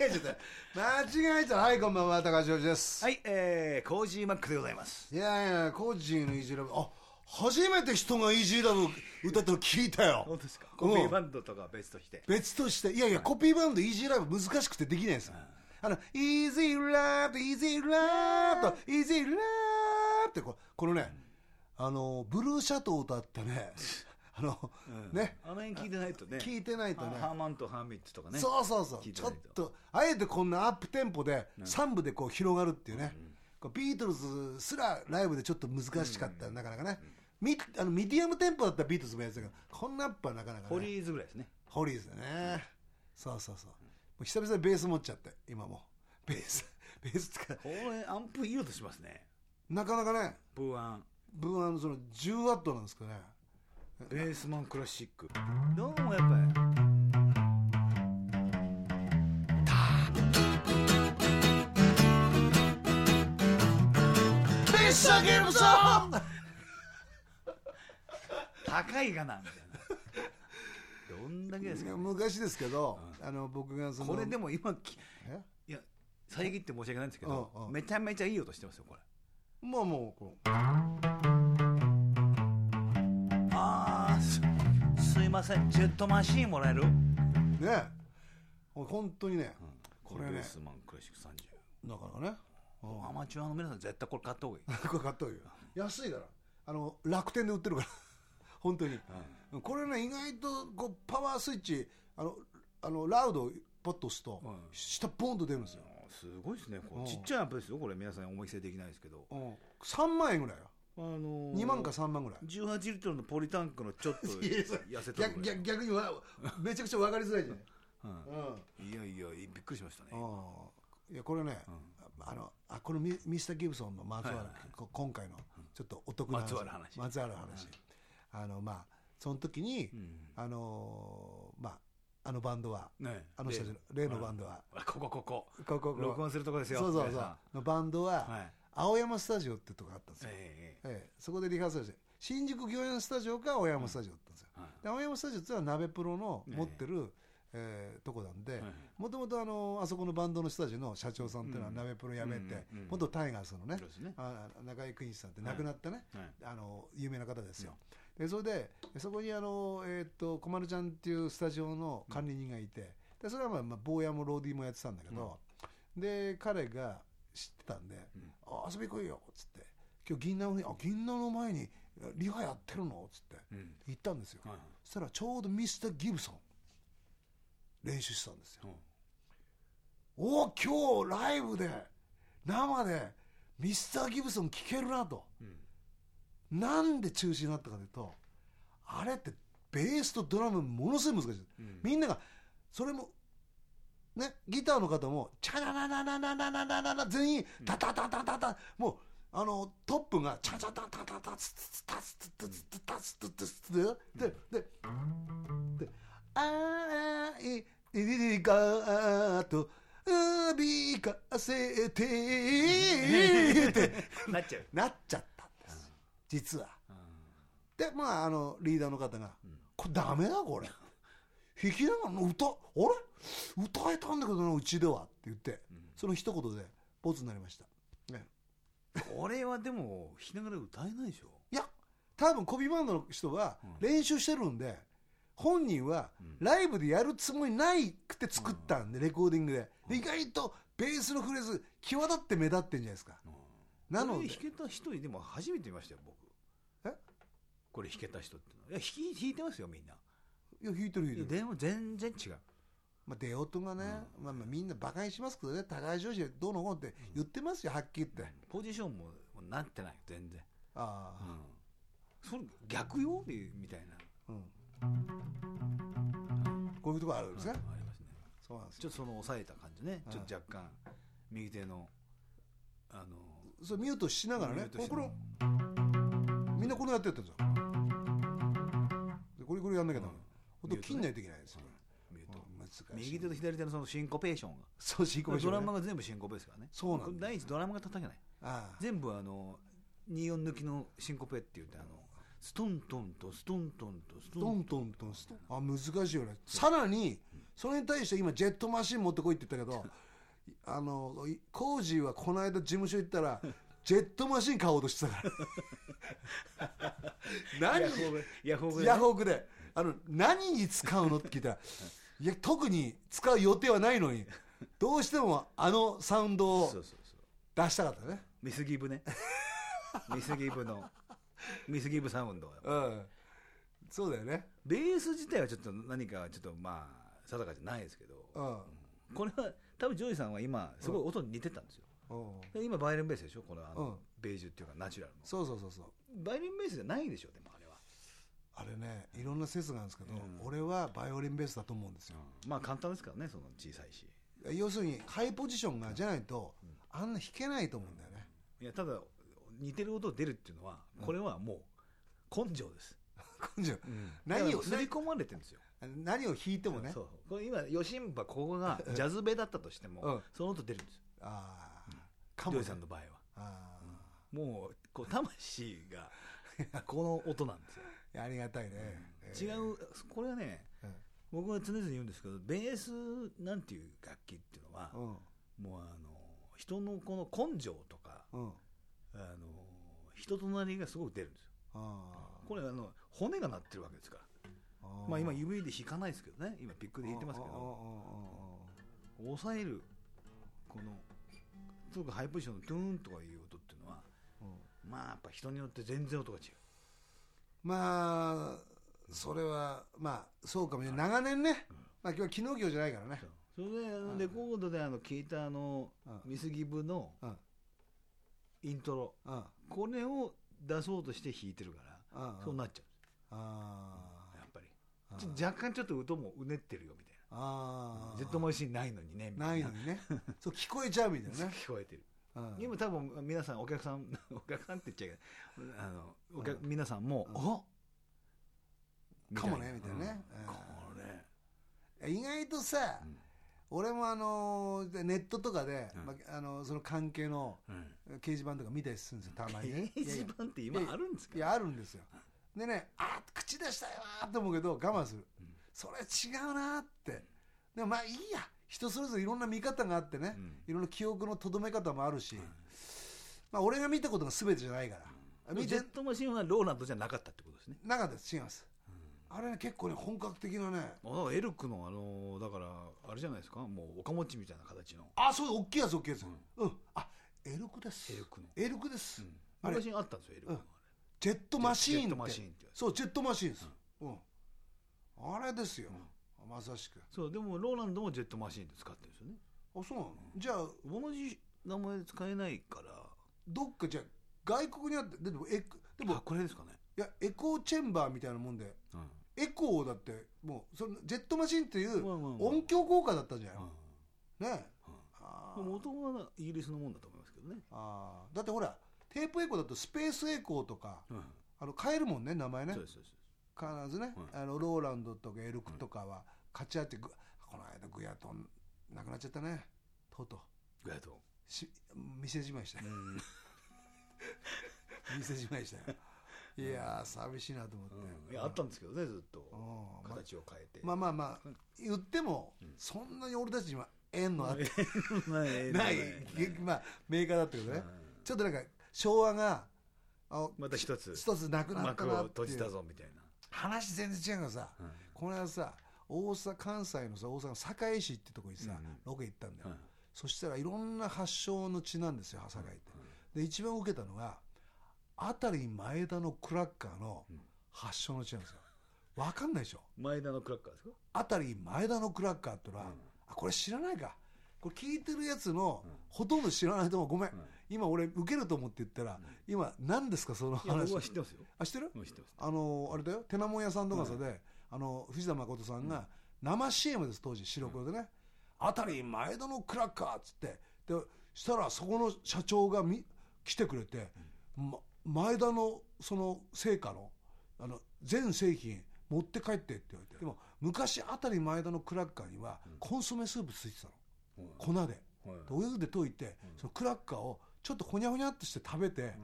えちゃった。間違えちゃった。はいこんばんは高橋ジョージです。はい、えー、コージーマックでございます。いやいやコージーのイージーラブ。あ初めて人がイージーラブ歌ったの聞いたよ。ですか？コピーバンドとか別として。別として。いやいやコピーバンドイージーラブ難しくてできないんですよ。あの「イージーラブイージーラブ」と「イージーラブ」ってここのねあのブルーシャトーを歌ってね あのね。あの辺聞いてないとね。聞いてないとね。ハーマンズハーミッツとかね。そうそうそう。ちょっととあえてこんなアップテンポで3部でこう広がるっていうね、ビートルズすらライブでちょっと難しかった、なかなかね。ミあのミディアムテンポだったらビートルズもやってたけどこんなアップはなかなか、ね、ホリーズぐらいですね。ホリーズだね、そうそうそう。もう久々にベース持っちゃって今も。ベース ベース使うこれアンプいい音しますね。なかなかね。ブーアン。僕はあのその10ワットなんですかねベースマンクラシック。どうもやっぱり高いがなみたいな。どんだけですか。昔ですけど、あの僕がそのこれでも今きえ？いや遮って申し訳ないんですけどうんうんめちゃめちゃいい音してますよこれ。まあもうこああすすいません。ジェットマシーンもらえる？うね本当にね、これね。ベースマンクラシック30。なかなかね、うん。アマチュアの皆さん絶対これ買った方がいい。これ買っとるよ。安いから。あの楽天で売ってるから。本当に、これね意外とこうパワースイッチあのあのラウドポッと押すと、うん。下ポンと出るんですよ、すごいですね。こうちっちゃいアンプですよ。これ。皆さん思いせできないですけど。うん、3万円ぐらいよあのー2万か3万ぐらい。18リットルのポリタンクのちょっと 痩せた逆逆逆にわめちゃくちゃ分かりづらいじゃない、うん。いやいやびっくりしましたね。うん、いやこれね、あのあこのミミスター・ギブソンのまつわる、はいはい。今回のちょっとお得なまつわる話。まつわる話、あのまあその時に、ん。あのーまああのバンドはね。あの人たちの例のバンドは、あこここ。ここここ。録音するとこですよ。そうそうそう。のバンドは、んはい。青山スタジオってとこがあったんですよ、えええそこでリハーサルして新宿御苑スタジオか青山スタジオだったんですよ、はいで青山スタジオっていうのは鍋プロの持ってる、えーとこなんではいもともとあのあそこのバンドの人たちの社長さんっていうのは鍋プロ辞めてうんうん元タイガースのねね。あ中井邦一さんって亡くなったね、はい。あの有名な方ですよ、でそれでそこにあの、えーっと小丸ちゃんっていうスタジオの管理人がいてでそれはまあ、まあ、坊やもローディーもやってたんだけど、で彼が知ってたんでうん「あ遊び来いよ」っつって「今日銀杏のあ銀杏の前にリハやってるの?」っつってうん。行ったんですよ。はいそしたらちょうどミスター・ギブソン練習してたんですよ。うんおお今日ライブで生でミスター・ギブソン聴けるなと。うん。なんで中止になったかというとあれってベースとドラムものすごい難しいうん。みんながそれもねギターの方もチャララララララララララ全員タタタタタタもうあのトップがチャチャタタタタツツツタツツツツタツツツツでででであーいいかとびかせてってなっちゃうなっちゃったんです実はうんでまああのリーダーの方がうん「これダメだこれ弾きながら歌あれ？歌えたんだけどなうちでは」って言ってうん。その一言でボツになりました、ね、これはでも弾きながら歌えないでしょ。いや多分コピーバンドの人はうん。練習してるんで本人はうん。ライブでやるつもりないくて作ったんでレコーディングで。で意外とベースのフレーズ際立って目立ってんじゃないですか。なので。弾けた人でも初めて見ましたよ僕。え？これ弾けた人ってのは。いや弾いてますよみんないや弾いてる弾いてる。でも全然違う。まあ、出音がね、まあ、まあみんな馬鹿にしますけどね。高橋上司どうのこうのって言ってますよはっきり言って、ポジションももうなってない全然。ああ、うん。それ逆よみたいな。うん。こういうところあるんですね、うんありますね。そうなんですよ。ちょっとその抑えた感じね。はいちょっと若干右手のあのそれミュートしながらね。これみんなこれやってるんですよ。でこれこれやんなきゃダメ、うんほんと切んないといけないん。ですよ、ミュート右手と左手のそのシンコペーションが。そうシンコペーションね。ドラマが全部シンコペですからね。そうなん第一ドラムが叩けない。ああ。全部あの24抜きのシンコペって言ってあのストントンとストントンとストントン。トントンストン。あ難しいよね。さらにそれに対して今ジェットマシン持ってこいって言ったけどあのいコージーはこの間事務所行ったらジェットマシン買おうとしてたから。何？ヤフオク。ヤフオクでね。ヤフオクであの何に使うのって聞いたら いや特に使う予定はないのにどうしてもあのサウンドを出したかったね。ミスギブね。ミスギブの。ミスギブサウンドうん。そうだよね。ベース自体はちょっと何かちょっとまあ定かじゃないですけどうん。これは多分ジョージさんは今すごい音に似てたんですよ。今バイオリンベースでしょ？このあの、うん。ベージュっていうかナチュラルの。そうそうそうそう。バイオリンベースじゃないでしょ？でもあれねいろんな説があるんですけど、うん。俺はバイオリンベースだと思うんですよ、まあ簡単ですからねその小さいし。要するにハイポジションがじゃないと、あんな弾けないと思うんだよね。いやただ似てる音出るっていうのはこれはもう根性です、根性。何を刷り込まれてるんですよ。何を弾いてもね。そう。これ今ヨシンバここがジャズベだったとしても、うん。その音出るんですよ。ああ、ジかも、ねョイ、さんの場合は。あもうこう魂が この音なんですよ。あありがたいね、えー違うこれはねうん。僕は常々言うんですけどベースなんていう楽器っていうのは、うん。もうあの人のこの根性とかうん。あの人となりがすごく出るんですよ。あこれあの骨が鳴ってるわけですから。あまあ今指で弾かないですけどね。今ピックで弾いてますけど。抑えるこのすごくハイポジションのトゥーンとかいうまあやっぱ人によって全然音が違う。まあそれはまあそうかもしれない。長年ね、まあ今日は昨日今日じゃないからね。それであのレコードであの聞いたあのうん。ミスギブのうん。イントロ。うん。これを出そうとして弾いてるからうんそうなっちゃあうやっぱり。若干ちょっと音もうねってるよみたいああなジェットマシンないのにねみたないのにね。そう聞こえちゃうみたいなね、聞こえてるうん。今多分皆さんお客さん お客さんって言っちゃいけない。あのお客皆さんもうん。おかもねみたいなね。うん。うん。これ。意外とさ、うん。俺もあのーネットとかで、うん。まあ、あのその関係のうん。掲示板とか見たりするんですよたまに。ね 掲示板って今あるんですか？いやあるんですよ。でねあ口出したいわーと思うけど我慢する、うん。それ違うなーって。でもまあいいや人それぞれいろんな見方があってね、うん。いろんな記憶のとどめ方もあるし、まあ、俺が見たことが全てじゃないから、見てジェットマシンはローランドじゃなかったってことですね。なかったです。違います、あれね結構ね本格的なね。あエルクのあのだからあれじゃないですか？もう岡餅みたいな形の。あそう大きいやつ大きいやつ。うん、あエルクです。エルクの。エルクです、あれ。昔あったんですよエルクのあジェットマシーンって。ジェットマシーンってやつそうジェットマシーンです、うん。あれですよ、まさしく。れそうでもローランドもジェットマシーンで使ってるんですよね。あそうなの、じゃあ同じ名前で使えないから。どっかじゃあ外国にあってでもエクでもあこれですかね、いやエコーチェンバーみたいなもんでうん。エコーだってもうそのジェットマシーンっていう音響効果だったじゃん。よ、ね。あー元はイギリスのもんだと思いますけどね、あー。だってほらテープエコーだとスペースエコーとかうん。あの変えるもんね名前ね。必ずね、あのローランドとかエルクとかは勝ち合ってぐこの間グヤトンなくなっちゃったね。とうとう。グヤトし店じまいしたよ。ンうん。店じまいしたよ。いやー寂しいなと思って、うん。いやあったんですけどねずっと。うん。ま形を変えて、まあまあまあ言っても、そんなに俺たちには縁のあってない。ない、まあ、メーカーだったけどね、ちょっとなんか昭和があまた一つ。一つなくなった幕をなっていう。閉じたぞみたいな。話全然違うからさ、この間さ大阪関西のさ大阪の堺市ってとこにさ、ロケ行ったんだよ、はいそしたらいろんな発祥の地なんですよ堺って、で一番受けたのが辺り前田のクラッカーの発祥の地なんですよ。わかんないでしょ。前田のクラッカーですか？辺り前田のクラッカーってのは、あこれ知らないか。これ聞いてるやつの、ほとんど知らないと思う。ごめん、今俺受けると思って言ったら、今何ですかそのいや話僕は知ってますよ。あ知ってる？うん知ってます。あのあれだよ。てなもん屋さんとかさで、あの藤田誠さんが生 CM です当時白黒でね「あたり前田のクラッカー」っつって。でしたらそこの社長がみ来てくれて、ま、前田のその成果のあの全製品持って帰ってって言われて。でも昔あたり前田のクラッカーにはコンソメスープついてたの、粉で。お湯で溶いて、そのクラッカーをちょっとほにゃほにゃっとして食べて、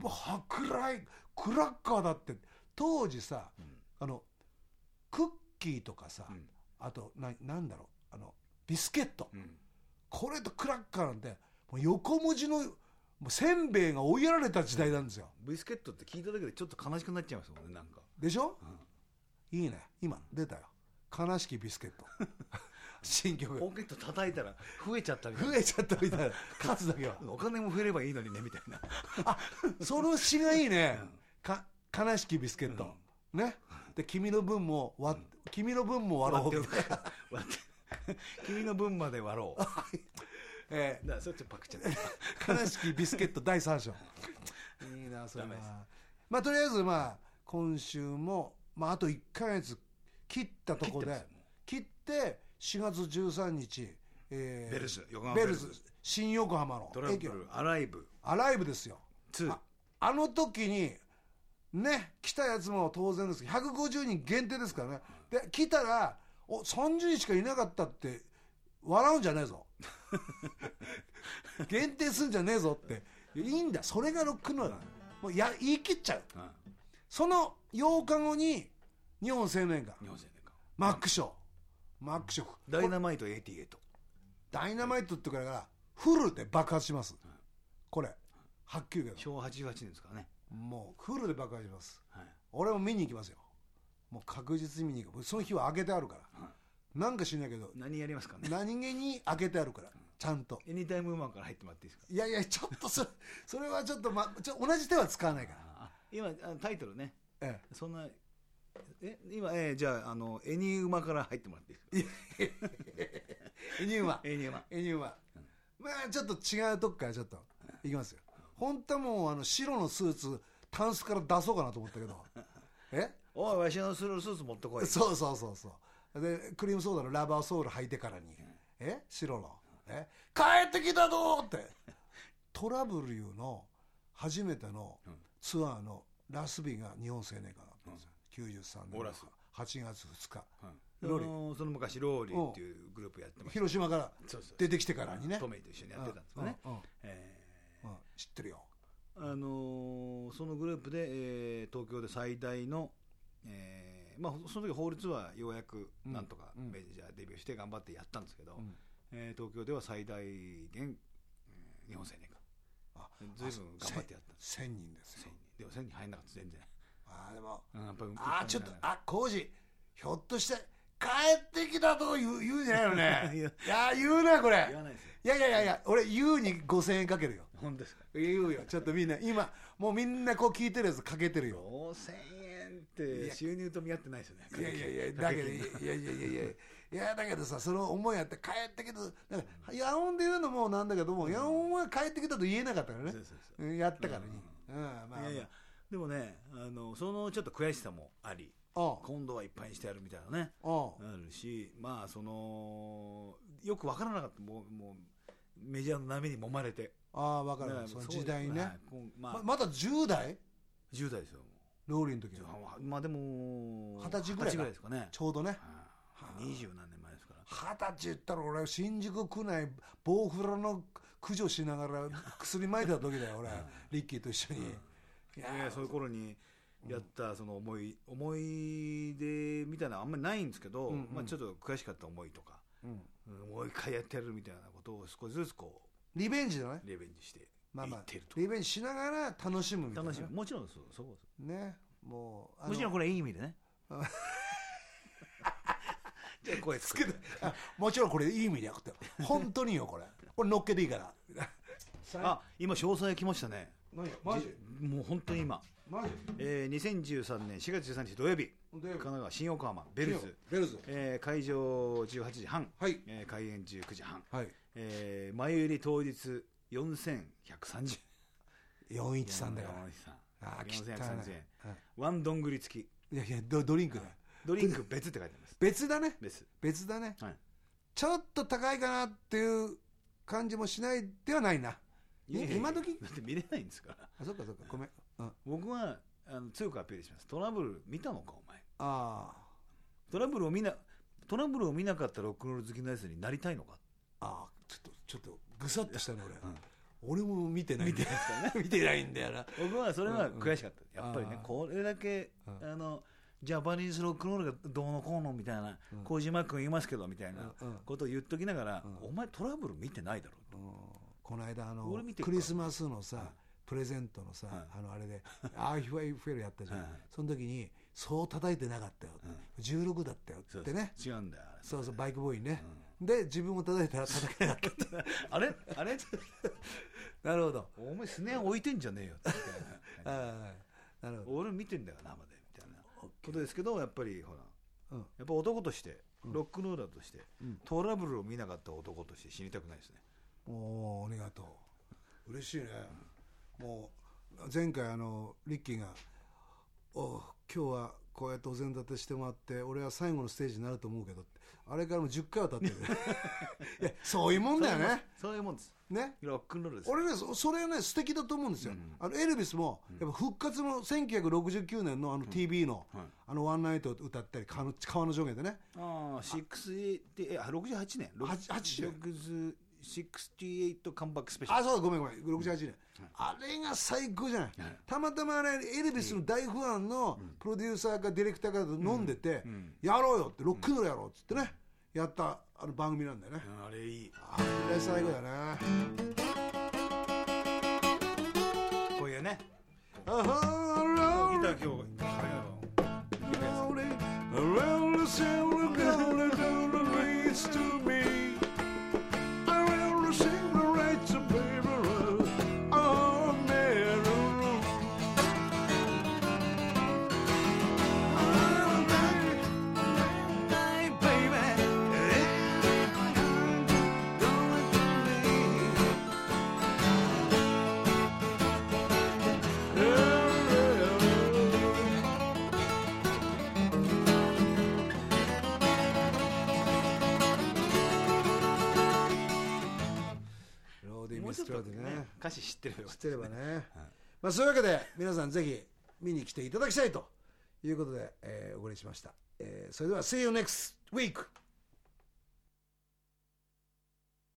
うわ舶来クラッカーだって。当時さ、あのクッキーとかさ、あとななんだろうあのビスケット、ん。これとクラッカーなんてもう横文字のもうせんべいが追いやられた時代なんですよ。ビスケットって聞いただけでちょっと悲しくなっちゃいますもんねなんか。でしょ、いいね。今出たよ。悲しきビスケット。新曲。ポケット叩いたら増えちゃったみたいな。増えちゃったみたいな。数だけは。お金も増えればいいのにねみたいな。あその詩がいいね、か悲しきビスケット、ね。で君の分も割っ君の分も割ろうみたいな、君の分まで割ろう。えらそっちパクっちゃった。ー悲しきビスケット第3章。いいなそれは。まあとりあえずまあ今週も、まあ、あと1か月切ったところで切って4月13日、えーベルズ横浜ベルズ新横浜のトラブ駅ルアライブ。アライブですよ。2ああの時にね来たやつも当然ですけど150人限定ですからね。で来たらお30人しかいなかったって笑うんじゃねえぞ。限定すんじゃねえぞって。いいんだ。それがロックンロールだ。もうや言い切っちゃう。うん。その8日後に日本青年館。日本青年館。マックショー。マックショー。ダイナマイト88ダイナマイトってからからフルで爆発します。これ。はっきり言うけど昭和88年ですからねもうフルで爆発します。はい。俺も見に行きますよ。もう確実に見に行く。その日は開けてあるから、なんか知んないけど何やりますかね。何気に開けてあるから。ちゃんと。エニタイムウーマンから入ってもらっていいですか？いやいやちょっとそれそれはちょっと、ま、ちょ同じ手は使わないから。あ今あタイトルね。えそんなえ今えーじゃああのエニウマから入ってもらっていいですか？えエニウマエニウマエニウマまあちょっと違うとこからちょっといきますよ本当はもうあの白のスーツタンスから出そうかなと思ったけど。え？おいわしのスーツ持ってこい。そうそうそうそう。でクリームソーダのラバーソール履いてからに、え？白の。え？帰ってきたぞーって。トラブルユーの初めてのツアーのラスビが日本青年館だったんですよ、93年のオラス。8月2日、はいローその昔ローリーっていうグループやってました。広島から出てきてからにね。トメイと一緒にやってたんですよね。うん。うん。えうん知ってるよ。ーあのーそのグループで、えー東京で最大の、えーまあ、その時法律はようやくなんとかうん。メジャーデビューして頑張ってやったんですけど、ん。えー東京では最大限、えー日本青年あ館ずいぶん頑張ってやったんです。1000人ですよ1000人でも1000人入んなかった全然、あーでもうんやっぱりあーちょっとあ工事ひょっとして帰ってきたと言う言うんじゃないのね。いやいや言うなこれ。言わないですよ。いやいやいやいや俺言うに5000円かけるよ。本当ですか？言うよ。ちょっとみんな今もうみんなこう聞いてるやつかけてるよ。5000円って収入と見合ってないですよね。いやいやいやだけどいやいやいやいやいやだけどさその思いやって帰ってきただからヤオンで言うのもなんだけども、ヤオンは帰ってきたと言えなかったからね。そうそうそう。うんやったからに、うん。まあまあ。いやいやでもねあのそのちょっと悔しさもあり。あ今度はいっぱいにしてやるみたいなね。ああ。るしまあそのよく分からなかった。もうもうメジャーの波に揉まれて。ああ分からそのそう時代にね、はいまあ、ままだ10代？10代ですよ。ローリーの時は。まあでも二十歳ぐらいですかね。ちょうどね。はい。二十何年前ですから。二十歳言ったら俺新宿区内ボウフラの駆除しながら薬撒いてた時だよ俺。リッキーと一緒に、いいやいやそういう頃にやったその思い思い出みたいなのあんまりないんですけど、うんうん。まあ、ちょっと悔しかった思いとか、うん。うんもう一回やってやるみたいなことを少しずつこリベンジだね。うリベンジしていまあまあってると、リベンジしながら楽しむみたいな。楽しみもちろんそうそうですね。もうもちろんこれいい意味でね。あ じゃあ声つけて。あ もちろんこれいい意味じゃなくて本当によこれ。これ乗っけていいから。あ今詳細来ましたね。何マジ？じもう本当に今、えー、2013年4月13日土曜日。土曜日。神奈川新横浜ベルズ、ベルズ。えー、会場18時半、はい。えー、開演19時半、はい。えー、前売り当日4130 413だよ。ああー汚い4130円ワンどんぐり付き。いやいやドドリンクだよ。ドリンク別って書いてあります。別だね。別。別だね。はい。ちょっと高いかなっていう感じもしないではないな。今時？だって見れないんですから。あそっかそっか。ごめん僕はあの強くアピールします。トラブル見たのかお前。あトラブルを見なトラブルを見なかったロックンロール好きなやつになりたいのか？あああちょっとちょっとぐさっとしたねうん。俺俺も見てない見てないですからね？見てないんだよな。僕はそれは悔しかった、やっぱりねこれだけ、うん。あのジャパニーズロックンロールがどうのこうのみたいなうん。小島君言いますけどみたいなことを言っときながら、うん。お前トラブル見てないだろうん。この間あのクリスマスのさ、はいプレゼントのさ、はい。あのあれで「ああフェイフェルやったじゃん、はいその時に「そう叩いてなかったよ」16だったよ」ってね違うんだよそうそうバイクボーイにね、で自分も叩いたら叩けなかったあれあれなるほどお前スネア置いてんじゃねえよみたいななるほど俺見てんだよ生でみたいなことですけどやっぱりほらうんやっぱ男としてロックンローラーとして、うんトラブルを見なかった男として死にたくないですねおおありがとう嬉しいねもう前回あのリッキーが「お今日はこうやってお膳立てしてもらって俺は最後のステージになると思うけど」ってあれからもう10回は経ってる。いやそういうもんだよね。そういうもんです。ね。ロックンロールです。俺ねそそれはね素敵だと思うんですよ、あのエルビスもやっぱ復活の1969年のあの TV の、はい。あの「ワンナイト」を歌ったり川の川の上下でね。ああ、68えあ68年？は80 68カムバックスペシャル。あそうだごめんごめん。68年、あれが最高じゃない、たまたまあれエルビスの大ファンのプロデューサーかディレクターが飲んでて、やろうよってロックンロールやろうっつってね、やったあの番組なんだよね、あれいい。あれ最高だね。こういうね。あはギター今日あれだろ Around the silver golden golden leads to me. 歌詞知ってるよ。知ってればね、まあ、そういうわけで皆さんぜひ見に来ていただきたいということで、えーお送りしました、えーそれでは See you next week!